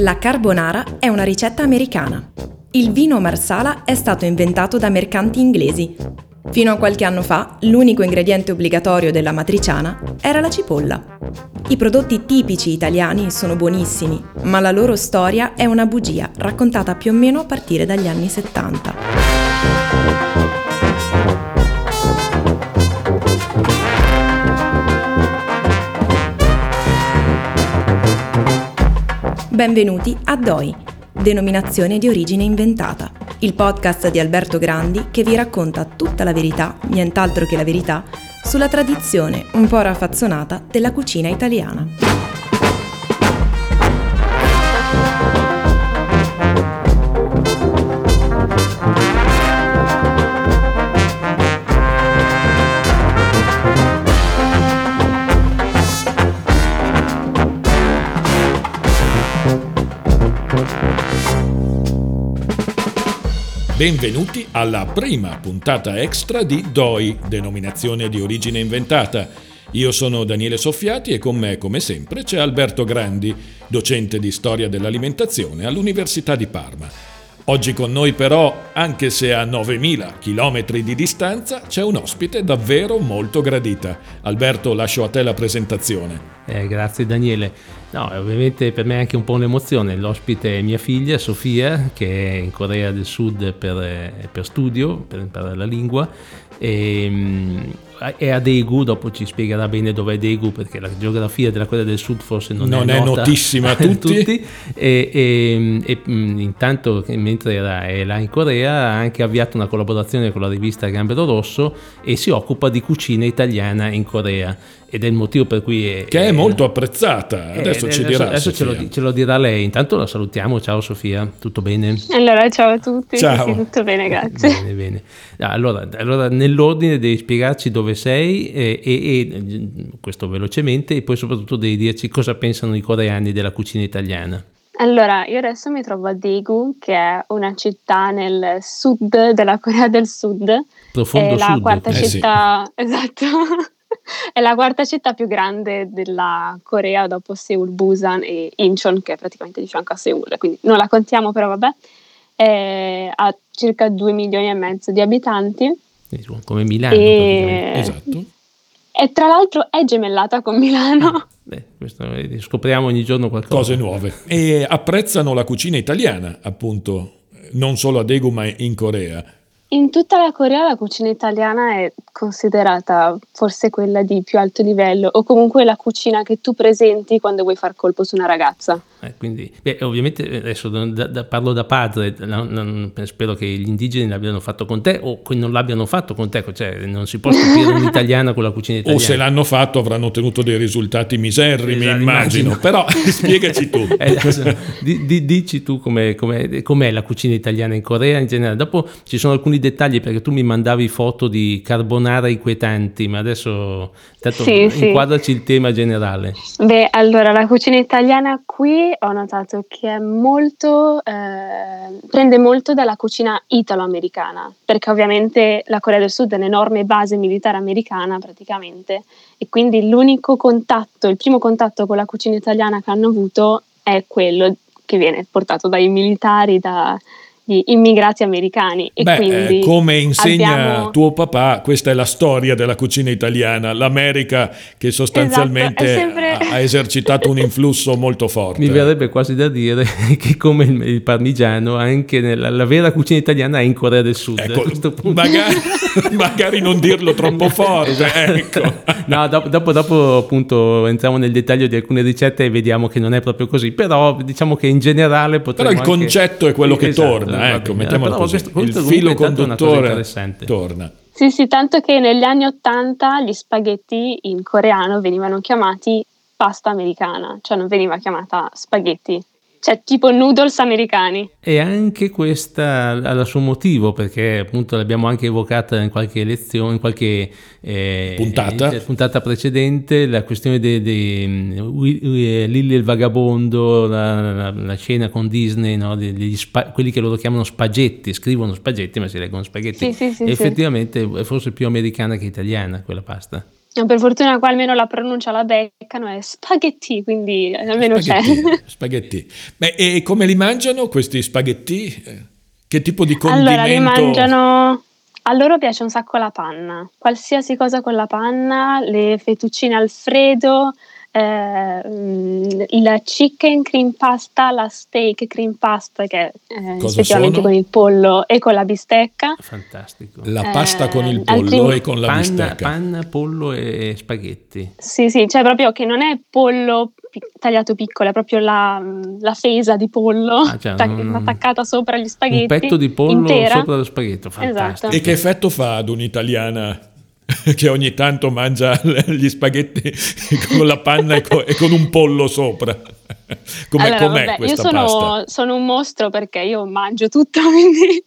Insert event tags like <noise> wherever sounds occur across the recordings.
La carbonara è una ricetta americana. Il vino marsala è stato inventato da mercanti inglesi. Fino a qualche anno fa, l'unico ingrediente obbligatorio della matriciana era la cipolla. I prodotti tipici italiani sono buonissimi, ma la loro storia è una bugia raccontata più o meno a partire dagli anni 70. Benvenuti a DOI, denominazione di origine inventata, il podcast di Alberto Grandi che vi racconta tutta la verità, nient'altro che la verità, sulla tradizione un po' raffazzonata della cucina italiana. Benvenuti alla prima puntata extra di DOI, denominazione di origine inventata. Io sono Daniele Soffiati e con me, come sempre, c'è Alberto Grandi, docente di storia dell'alimentazione all'Università di Parma. Oggi con noi però, anche se a 9.000 km di distanza, c'è un ospite davvero molto gradita. Alberto, lascio a te la presentazione. Eh, grazie Daniele. No, ovviamente per me è anche un po' un'emozione. L'ospite è mia figlia Sofia, che è in Corea del Sud per, eh, per studio, per imparare la lingua. E, mm, è a Daegu, dopo ci spiegherà bene dove è Daegu perché la geografia della Corea del Sud forse non, non è, è notissima <laughs> a tutti. tutti. E, e, e, mm, intanto mentre era là in Corea ha anche avviato una collaborazione con la rivista Gambero Rosso e si occupa di cucina italiana in Corea. Ed è il motivo per cui è, che è, molto apprezzata. Adesso eh, ci dirà adesso ce lo, ce lo, dirà lei. Intanto la salutiamo. Ciao Sofia. Tutto bene? allora ciao a tutti. Ciao. Sì, tutto bene grazie. Bene bene. Allora, allora nell'ordine devi spiegarci dove sei e, e, e questo velocemente e poi soprattutto devi dirci cosa pensano i coreani della cucina italiana allora, io adesso mi trovo a Daegu, che è una città nel sud della Corea del Sud. Profondo è la sud. quarta eh, città, sì. esatto, <laughs> è la quarta città più grande della Corea dopo Seoul, Busan e Incheon, che è praticamente di fianco a Seoul, quindi non la contiamo, però vabbè. È, ha circa 2 milioni e mezzo di abitanti. Come Milano. E... Esatto. E tra l'altro è gemellata con Milano. Ah, beh, questo, scopriamo ogni giorno qualcosa. Cose nuove. E apprezzano la cucina italiana, appunto, non solo a Daegu ma in Corea. In tutta la Corea la cucina italiana è considerata forse quella di più alto livello o comunque la cucina che tu presenti quando vuoi far colpo su una ragazza. Eh, quindi, beh, ovviamente adesso da, da, parlo da padre, non, non, spero che gli indigeni l'abbiano fatto con te o che non l'abbiano fatto con te, cioè non si può stupire <laughs> un'italiana con la cucina italiana. O se l'hanno fatto avranno ottenuto dei risultati miserrimi, esatto, immagino. immagino. <laughs> Però <laughs> spiegaci tu. Eh, di, di, dici tu com'è, com'è, com'è la cucina italiana in Corea in generale. Dopo ci sono alcuni dettagli perché tu mi mandavi foto di carbonara inquietanti, ma adesso tanto sì, inquadraci sì. il tema generale. Beh, allora la cucina italiana qui ho notato che è molto, eh, prende molto dalla cucina italo-americana, perché ovviamente la Corea del Sud è un'enorme base militare americana praticamente e quindi l'unico contatto, il primo contatto con la cucina italiana che hanno avuto è quello che viene portato dai militari, da, gli immigrati americani. E Beh, eh, quindi come insegna abbiamo... tuo papà, questa è la storia della cucina italiana, l'America che sostanzialmente esatto, sempre... ha, esercitato un influsso molto forte. Mi verrebbe quasi da dire <laughs> che come il, il parmigiano, anche nella, la vera cucina italiana è in Corea del Sud. Ecco, magari, <laughs> magari, non dirlo troppo forte. Ecco. <laughs> no, dopo, dopo, dopo appunto entriamo nel dettaglio di alcune ricette e vediamo che non è proprio così, però diciamo che in generale potremmo Però il anche... concetto è quello che esatto. torna torna, ecco, mettiamola così. Questo, il filo conduttore torna. Sì, sì, tanto che negli anni Ottanta gli spaghetti in coreano venivano chiamati pasta americana, cioè non veniva chiamata spaghetti cioè tipo noodles americani. E anche questa ha il suo motivo, perché appunto l'abbiamo anche evocata in qualche lezione, in qualche eh, puntata. Eh, puntata. precedente, la questione di Lilly il vagabondo, la, la, la, scena con Disney, no? spa, quelli che loro chiamano spaghetti, scrivono spaghetti ma si leggono spaghetti. Sì, sì, sì, effettivamente è forse più americana che italiana quella pasta. Per fortuna qua almeno la pronuncia la beccano, è spaghetti, quindi almeno spaghetti, c'è. <laughs> Spaghetti. Beh, e come li mangiano questi spaghetti? Che tipo di condimento? Allora, li mangiano... A loro piace un sacco la panna, qualsiasi cosa con la panna, le fettuccine alfredo, eh, il chicken cream pasta, la steak cream pasta che è eh, effettivamente con il pollo e con la bistecca. Fantastico. La pasta eh, con il pollo e con la panna, bistecca. Panna, pollo e spaghetti. Sì, sì, cioè proprio che non è pollo tagliato piccolo, è proprio la, la fesa di pollo ah, cioè, un, attaccata sopra gli spaghetti. Un petto di pollo intera. sopra lo spaghetto, esatto. fantastico. Esatto. E che effetto fa ad un'italiana <laughs> che ogni tanto mangia <laughs> gli spaghetti <laughs> con la panna e con, e con un pollo sopra. Com'è, allora, com'è vabbè, questa io sono, sono, un mostro perché io mangio tutto, quindi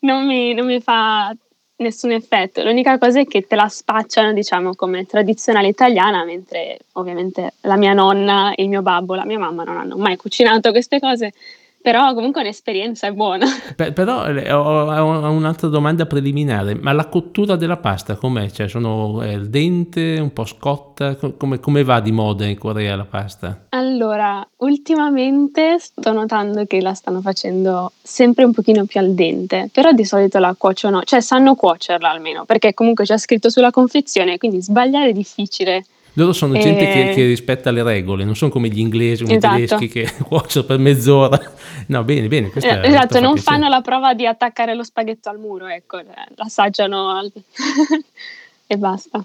non mi, non mi, fa nessun effetto. L'unica cosa è che te la spacciano, diciamo, come tradizionale italiana, mentre ovviamente la mia nonna, il mio babbo, la mia mamma non hanno mai cucinato queste cose però comunque un'esperienza è buona. <laughs> Per, però eh, ho, ho, un'altra domanda preliminare, ma la cottura della pasta com'è? Cioè sono al dente, un po' scotta? Come, come, va di moda in Corea la pasta? Allora, ultimamente sto notando che la stanno facendo sempre un pochino più al dente, però di solito la cuociono, cioè sanno cuocerla almeno, perché comunque c'è scritto sulla confezione, quindi sbagliare è difficile. Loro sono e... gente che, che, rispetta le regole, non sono come gli inglesi o gli esatto. tedeschi che <laughs> cuociono per mezz'ora. No, bene, bene. Eh, esatto, non fanno la prova di attaccare lo spaghetto al muro, ecco, l'assaggiano al... <laughs> e basta.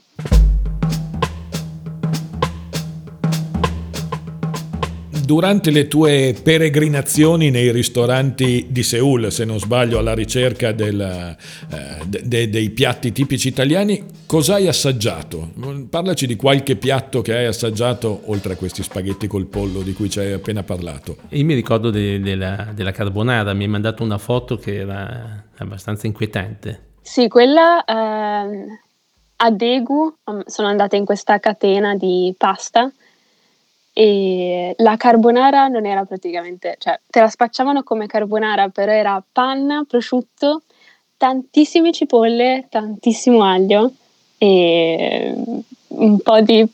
Durante le tue peregrinazioni nei ristoranti di Seoul, se non sbaglio, alla ricerca del, eh, de, de, dei piatti tipici italiani, cosa hai assaggiato? Parlaci di qualche piatto che hai assaggiato, oltre a questi spaghetti col pollo di cui ci hai appena parlato. Io mi ricordo de, della, della carbonara, mi hai mandato una foto che era abbastanza inquietante. Sì, quella eh, a Daegu um, sono andata in questa catena di pasta e la carbonara non era praticamente, cioè te la spacciavano come carbonara, però era panna, prosciutto, tantissime cipolle, tantissimo aglio e un po' di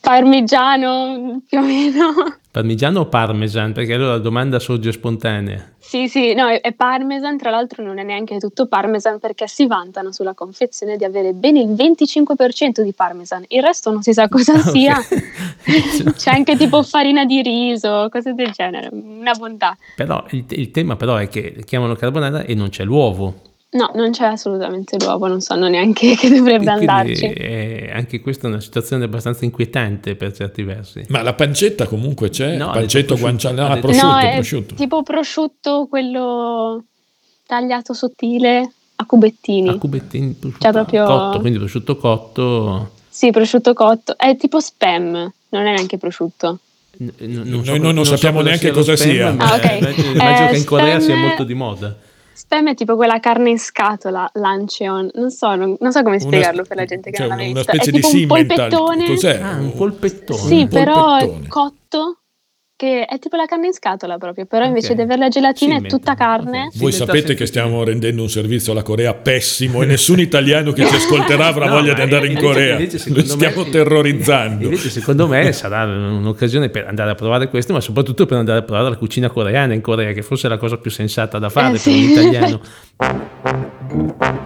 parmigiano più o meno. Parmigiano o parmesan? Perché allora la domanda sorge spontanea. Sì, sì, no, è, parmesan, tra l'altro non è neanche tutto parmesan perché si vantano sulla confezione di avere bene il 25% di parmesan, il resto non si sa cosa <laughs> ah, sia. Okay. <laughs> C'è anche tipo farina di riso, cose del genere, una bontà. Però il, il tema però è che chiamano carbonara e non c'è l'uovo. No, non c'è assolutamente l'uovo, non sanno neanche <laughs> che dovrebbe andarci. È, anche questa è una situazione abbastanza inquietante per certi versi. Ma la pancetta comunque c'è? No, pancetto guanciale, no, prosciutto, no, prosciutto. tipo prosciutto, quello tagliato sottile a cubettini. A cubettini, prosciutto cioè proprio... cotto, quindi prosciutto cotto. Sì, prosciutto cotto. È tipo spam, non è neanche prosciutto. N- non so, noi non, non sappiamo so neanche cosa sia. Ah, okay. Immagino, eh, che in Corea sia molto di moda. Spam è tipo quella carne in scatola, l'anceon, non so, non, non so come spiegarlo una, per la gente che cioè non l'ha Una specie è di tipo un polpettone. Cos'è? Ah, un polpettone. Sì, un però cotto che è tipo la carne in scatola proprio, però okay. invece di avere la gelatina sì, è tutta carne. Okay. Voi sapete che stiamo rendendo un servizio alla Corea pessimo e nessun <laughs> italiano che ci ascolterà avrà no, voglia di andare in Corea. Lo stiamo me, terrorizzando. Invece secondo me sarà un'occasione per andare a provare questo, ma soprattutto per andare a provare la cucina coreana in Corea, che forse è la cosa più sensata da fare eh, per sì. un italiano. <laughs>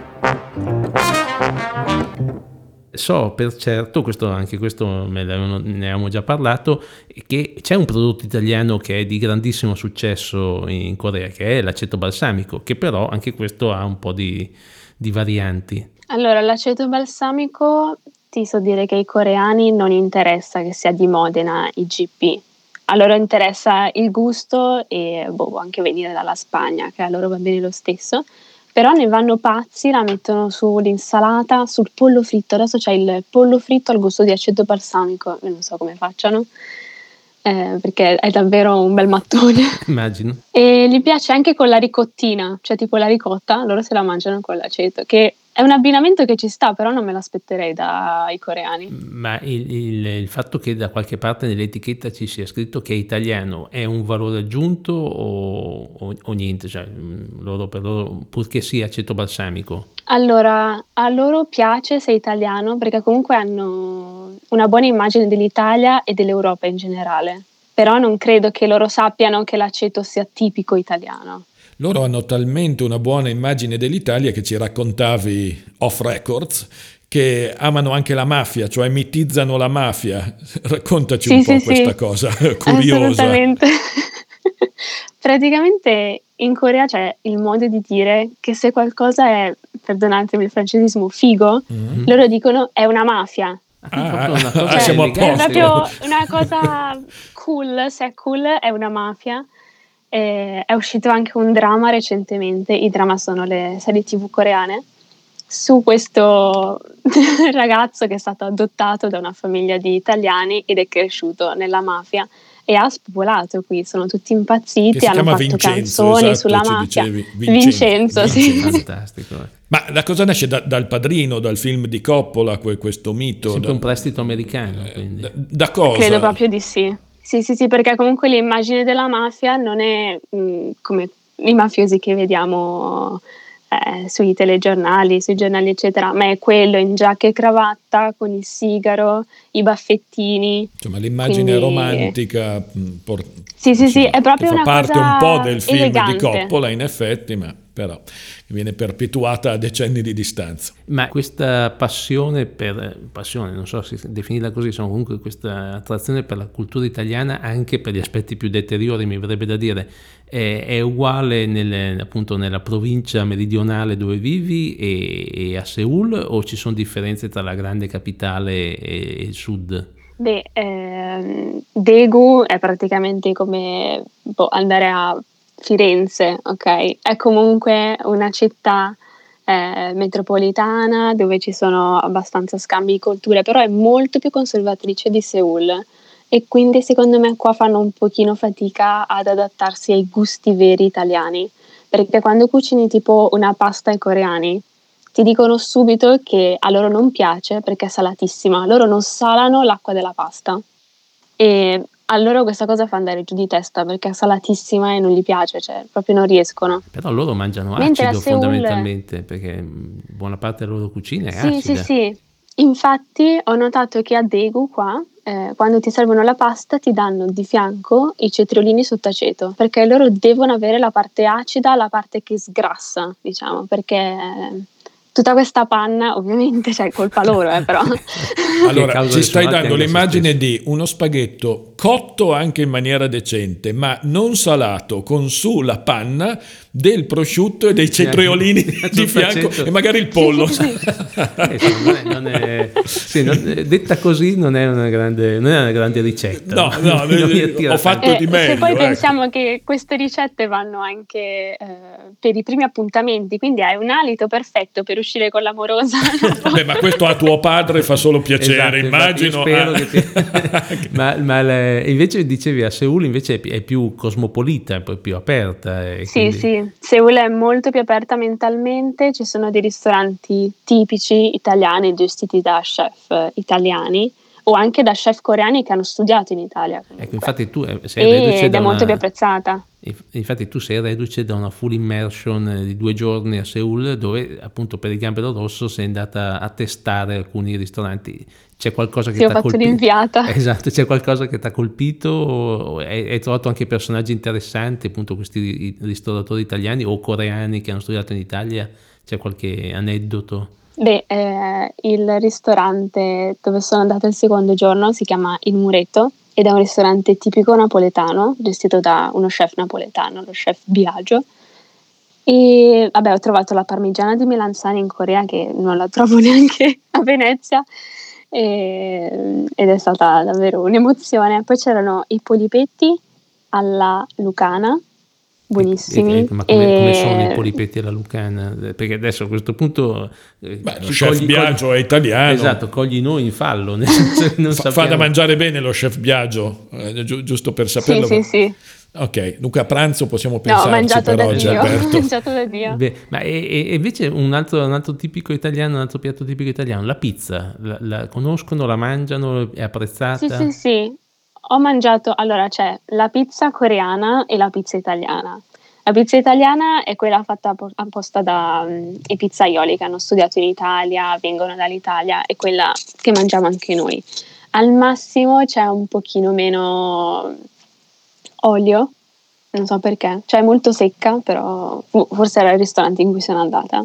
so per certo, questo, anche questo ne avevamo già parlato, che c'è un prodotto italiano che è di grandissimo successo in Corea, che è l'aceto balsamico, che però anche questo ha un po' di, di varianti. Allora, l'aceto balsamico ti so dire che ai coreani non interessa che sia di Modena IGP. A loro interessa il gusto e boh, anche venire dalla Spagna, che a loro va bene lo stesso però ne vanno pazzi, la mettono sull'insalata, sul pollo fritto. Adesso c'è il pollo fritto al gusto di aceto balsamico, non so come facciano, eh, perché è davvero un bel mattone. <laughs> Immagino. E gli piace anche con la ricottina, cioè tipo la ricotta, loro se la mangiano con l'aceto, che è un abbinamento che ci sta, però non me l'aspetterei dai coreani. Ma il, il, il, fatto che da qualche parte nell'etichetta ci sia scritto che è italiano è un valore aggiunto o, o, o niente? Cioè, mm, loro, per loro, purché sia aceto balsamico? Allora, a loro piace se è italiano perché comunque hanno una buona immagine dell'Italia e dell'Europa in generale, però non credo che loro sappiano che l'aceto sia tipico italiano. Loro hanno talmente una buona immagine dell'Italia che ci raccontavi off records che amano anche la mafia, cioè mitizzano la mafia. <laughs> Raccontaci sì, un po' sì, questa sì. cosa <laughs> curiosa. Assolutamente. <laughs> Praticamente in Corea c'è il modo di dire che se qualcosa è, perdonatemi il francesismo, figo, mm-hmm. loro dicono è una mafia. Ah, ah, cioè, siamo a posto. È proprio una cosa cool, se è cool è una mafia. E è uscito anche un drama recentemente, i drama sono le serie tv coreane, su questo <laughs> ragazzo che è stato adottato da una famiglia di italiani ed è cresciuto nella mafia e ha spopolato qui, sono tutti impazziti, hanno fatto Vincenzo, canzoni esatto, sulla mafia. Dicevi, Vincenzo, Vincenzo, sì. Fantastico. Eh. Ma da cosa nasce? Da, dal padrino, dal film di Coppola, questo mito? È sempre da, un prestito americano. Eh, da, da cosa? Credo proprio di sì. Sì, sì, sì, perché comunque l'immagine della mafia non è mh, mm, come i mafiosi che vediamo eh, sui telegiornali, sui giornali, eccetera, ma è quello in giacca e cravatta con il sigaro, i baffettini. Insomma, l'immagine quindi... romantica. Mm, por... Sì, sì, sì, è proprio una parte un po' del film elegante. di Coppola, in effetti, ma però viene perpetuata a decenni di distanza. Ma questa passione per, passione, non so se definirla così, sono comunque questa attrazione per la cultura italiana anche per gli aspetti più deteriori, mi verrebbe da dire, è, è uguale nelle, appunto nella provincia meridionale dove vivi e, e, a Seoul o ci sono differenze tra la grande capitale e, il sud? Beh, ehm, Daegu è praticamente come boh, andare a Firenze, ok? È comunque una città eh, metropolitana dove ci sono abbastanza scambi di culture, però è molto più conservatrice di Seoul e quindi secondo me qua fanno un pochino fatica ad adattarsi ai gusti veri italiani, perché quando cucini tipo una pasta ai coreani ti dicono subito che a loro non piace perché è salatissima, loro non salano l'acqua della pasta. E a loro questa cosa fa andare giù di testa perché è salatissima e non gli piace, cioè proprio non riescono. Però loro mangiano Mentre acido Seoul... fondamentalmente perché buona parte della loro cucina è sì, acida. Sì, sì, sì. Infatti ho notato che a Daegu qua, eh, quando ti servono la pasta, ti danno di fianco i cetriolini sott'aceto, perché loro devono avere la parte acida, la parte che sgrassa, diciamo, perché tutta questa panna, ovviamente c'è colpa loro, eh, però. <laughs> allora, ci stai dando l'immagine di uno spaghetto cotto anche in maniera decente, ma non salato, con su la panna del prosciutto e dei cetriolini di fianco <laughs> e magari il pollo. <laughs> Sì, sì, sì. non è, sì, non, detta così non è una grande, non è una grande ricetta. No, no, <laughs> ho fatto eh, di meglio. E poi ecco. pensiamo che queste ricette vanno anche eh, per i primi appuntamenti, quindi hai un alito perfetto per uscire con l'amorosa. Beh, ma questo a tuo padre fa solo piacere, esatto, immagino. Spero ah. ti... ma, ma le, invece dicevi a Seul invece è più cosmopolita, è più aperta. sì, quindi... sì Seul è molto più aperta mentalmente, ci sono dei ristoranti tipici italiani gestiti da chef italiani o anche da chef coreani che hanno studiato in Italia. Ecco, infatti tu eh, sei ed è molto una... più apprezzata. Infatti tu sei reduce da una full immersion di due giorni a Seoul dove appunto per il Gambero Rosso sei andata a testare alcuni ristoranti. C'è qualcosa che ti ha colpito? l'inviata. <laughs> Esatto, c'è qualcosa che ti ha colpito? Hai, hai, trovato anche personaggi interessanti, appunto questi ristoratori italiani o coreani che hanno studiato in Italia? C'è qualche aneddoto? Beh, eh, il ristorante dove sono andata il secondo giorno si chiama Il Muretto ed è un ristorante tipico napoletano, gestito da uno chef napoletano, lo chef Biagio. E vabbè, ho trovato la parmigiana di melanzane in Corea che non la trovo <laughs> neanche a Venezia e, ed è stata davvero un'emozione. Poi c'erano i polipetti alla Lucana buonissimi. E, ma come, e... come, sono i polipetti alla Lucana? Perché adesso a questo punto... Eh, Beh, lo chef cogli, Biagio cogli, è italiano. Esatto, cogli noi in fallo. <laughs> fa, fa, da mangiare bene lo chef Biagio, eh, gi- giusto per saperlo. Sì, sì, sì. Ok, dunque a pranzo possiamo pensare no, mangiato per da oggi, Dio. <laughs> Alberto. mangiato da Dio. Beh, ma e, e invece un altro, un altro, tipico italiano, un altro piatto tipico italiano, la pizza, la, la conoscono, la mangiano, è apprezzata? Sì, sì, sì. Ho mangiato, allora c'è la pizza coreana e la pizza italiana. La pizza italiana è quella fatta apposta dai um, pizzaioli che hanno studiato in Italia, vengono dall'Italia, è quella che mangiamo anche noi. Al massimo c'è un pochino meno olio, non so perché, cioè è molto secca, però forse era il ristorante in cui sono andata.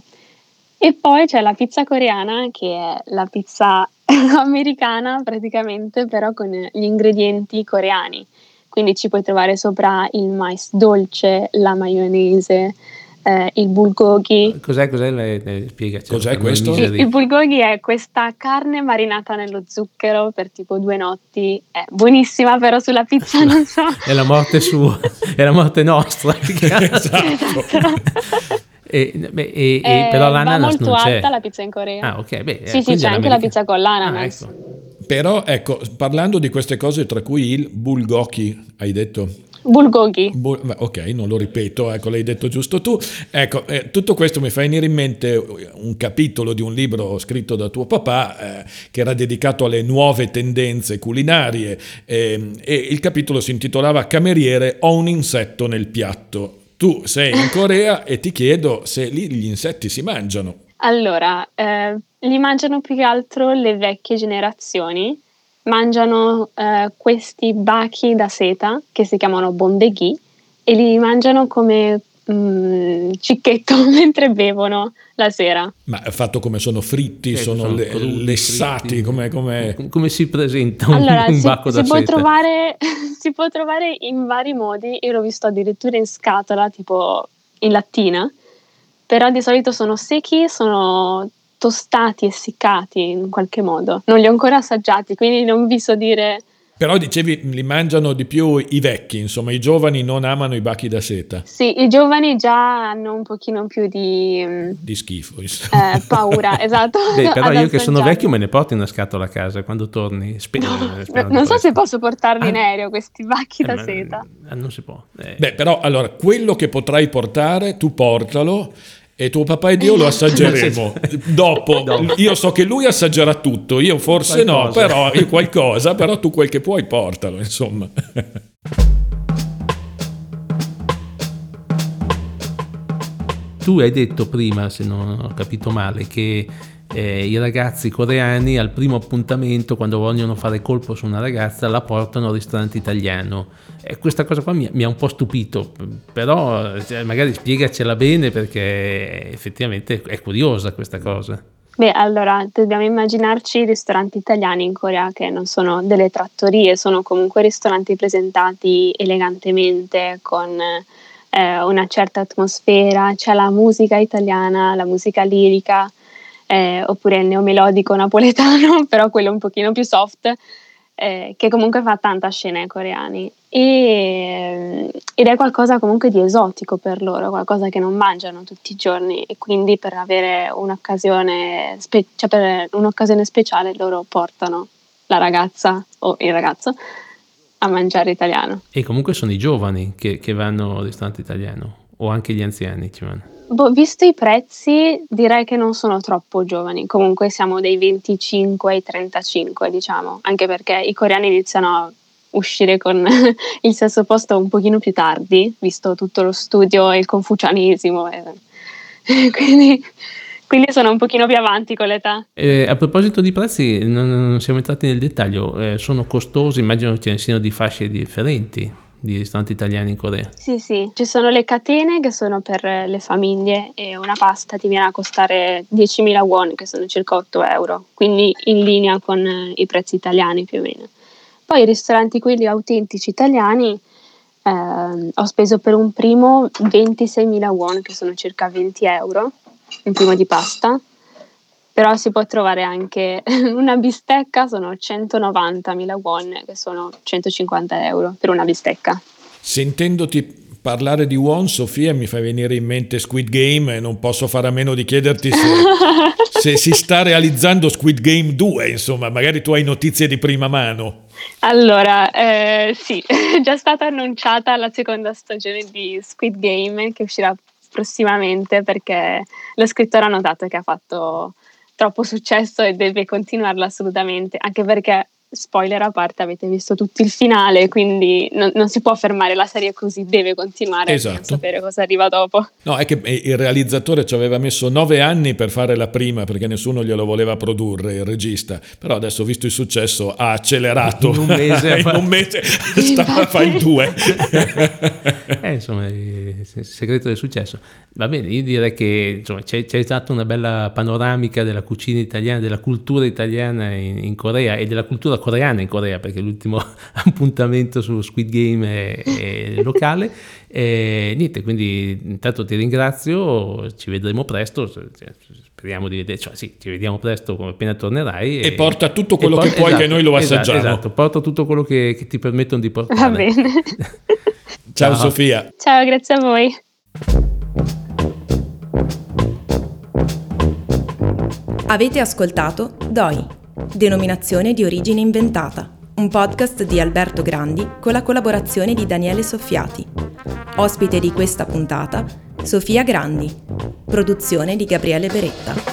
E poi c'è la pizza coreana, che è la pizza <laughs> americana praticamente, però con gli ingredienti coreani. Quindi ci puoi trovare sopra il mais dolce, la maionese, eh, il bulgogi. Cos'è? Cos'è? Le, le, spiegaci. Cos'è questo? Il, il bulgogi è questa carne marinata nello zucchero per tipo due notti. È buonissima, però sulla pizza non so. <laughs> è la morte sua, è la morte nostra. <laughs> esatto. E, beh, e, e però l'ananas molto non c'è. alta la pizza in Corea. Ah, ok. Beh, sì, sì, c'è anche la pizza con l'ananas. Ah, ecco. Però ecco, parlando di queste cose, tra cui il bulgogi, hai detto? Bulgogi. Bu- ok, non lo ripeto, ecco, l'hai detto giusto tu. Ecco, eh, tutto questo mi fa venire in mente un capitolo di un libro scritto da tuo papà eh, che era dedicato alle nuove tendenze culinarie eh, e il capitolo si intitolava Cameriere, ho un insetto nel piatto. Tu sei in Corea e ti chiedo se lì gli insetti si mangiano. Allora, eh, li mangiano più che altro le vecchie generazioni, mangiano eh, questi bachi da seta che si chiamano bondeghi e li mangiano come mm, cicchetto <laughs> mentre bevono la sera. Ma è fatto come sono fritti, Sì, sono, sono le- crudi, lessati, fritti. come... come... Come si presenta un, Allora, <laughs> un si, bacco da si può trovare, <laughs> si può trovare in vari modi, io l'ho visto addirittura in scatola, tipo in lattina, però di solito sono secchi, sono tostati, essiccati in qualche modo. Non li ho ancora assaggiati, quindi non vi so dire... Però dicevi li mangiano di più i vecchi, insomma i giovani non amano i bachi da seta, Sì, i giovani già hanno un pochino più di di schifo. insomma. eh, paura, <laughs> esatto. Beh, però io che sono vecchio me ne porto una scatola a casa quando torni. Spe- spero di Non so se presto. posso portarli in Ah. aereo questi bacchi Eh, da seta. eh, non si può. Eh, Beh, però allora quello che potrai portare, tu portalo e tuo papà ed io lo assaggeremo. Dopo, <laughs> Dopo. io so che lui assaggerà tutto, io forse no, Qualcosa. però io qualcosa, però tu quel che puoi portalo, insomma. Tu hai detto prima, se non ho capito male, che eh, i ragazzi coreani al primo appuntamento, quando vogliono fare colpo su una ragazza, la portano al ristorante italiano. E questa cosa qua mi, mi ha un po' stupito, però cioè, magari spiegacela bene perché effettivamente è curiosa questa cosa. Beh, allora dobbiamo immaginarci i ristoranti italiani in Corea che non sono delle trattorie, sono comunque ristoranti presentati elegantemente con eh, una certa atmosfera, c'è la musica italiana, la musica lirica, eh, oppure il neomelodico napoletano, <laughs> però quello un pochino più soft, eh, che comunque fa tanta scena ai coreani. E, ed è qualcosa comunque di esotico per loro, qualcosa che non mangiano tutti i giorni e quindi per avere un'occasione, spe- cioè per un'occasione speciale loro portano la ragazza o il ragazzo a mangiare italiano. E comunque sono i giovani che, che vanno al ristorante italiano, o anche gli anziani ci vanno. Boh, visto i prezzi, direi che non sono troppo giovani. Comunque siamo dai 25 ai 35, diciamo, anche perché i coreani iniziano a uscire con <laughs> il sesto posto un pochino più tardi, visto tutto lo studio e il confucianesimo. e- <laughs> quindi, quindi sono un pochino più avanti con l'età. Eh, a proposito di prezzi, non, non siamo entrati nel dettaglio, eh, sono costosi, immagino che ce ne siano di fasce differenti di ristoranti italiani in Corea. Sì, sì, ci sono le catene che sono per le famiglie e una pasta ti viene a costare 10.000 won, che sono circa 8 euro, quindi in linea con eh, i prezzi italiani più o meno. Poi i ristoranti, quelli autentici italiani, ehm, ho speso per un primo 26.000 won, che sono circa 20 euro, un primo di pasta, però si può trovare anche <laughs> una bistecca, sono 190.000 won, che sono 150 euro per una bistecca. Sentendoti parlare di Won, Sofia, mi fa venire in mente Squid Game e non posso fare a meno di chiederti se, <laughs> se si sta realizzando Squid Game 2, insomma, magari tu hai notizie di prima mano. Allora, eh, sì, è <laughs> già stata annunciata la seconda stagione di Squid Game che uscirà prossimamente perché lo scrittore ha notato che ha fatto troppo successo e deve continuarlo assolutamente, anche perché spoiler a parte, avete visto tutto il finale, quindi non, non, si può fermare la serie così, deve continuare esatto. sapere cosa arriva dopo. No, è che il realizzatore ci aveva messo nove anni per fare la prima perché nessuno glielo voleva produrre, il regista, però adesso visto il successo ha accelerato. In un mese, <laughs> in un mese stava a fare il due. <laughs> eh, insomma, il segreto del successo. Va bene, io direi che insomma, c'è, c'è stata una bella panoramica della cucina italiana, della cultura italiana in, in Corea e della cultura cultura coreana in Corea, perché l'ultimo <laughs> appuntamento su Squid Game è, è locale. E niente, quindi intanto ti ringrazio, ci vedremo presto. Speriamo di vedere, cioè sì, ci vediamo presto come appena tornerai. E, e porta tutto quello por- che puoi, esatto, che noi lo esatto, assaggiamo. Esatto, esatto, porta tutto quello che, che ti permettono di portare. Va bene. <laughs> Ciao, Ciao Sofia. Ciao, grazie a voi. Avete ascoltato Doi Denominazione di origine inventata, un podcast di Alberto Grandi con la collaborazione di Daniele Soffiati. Ospite di questa puntata, Sofia Grandi. Produzione di Gabriele Beretta.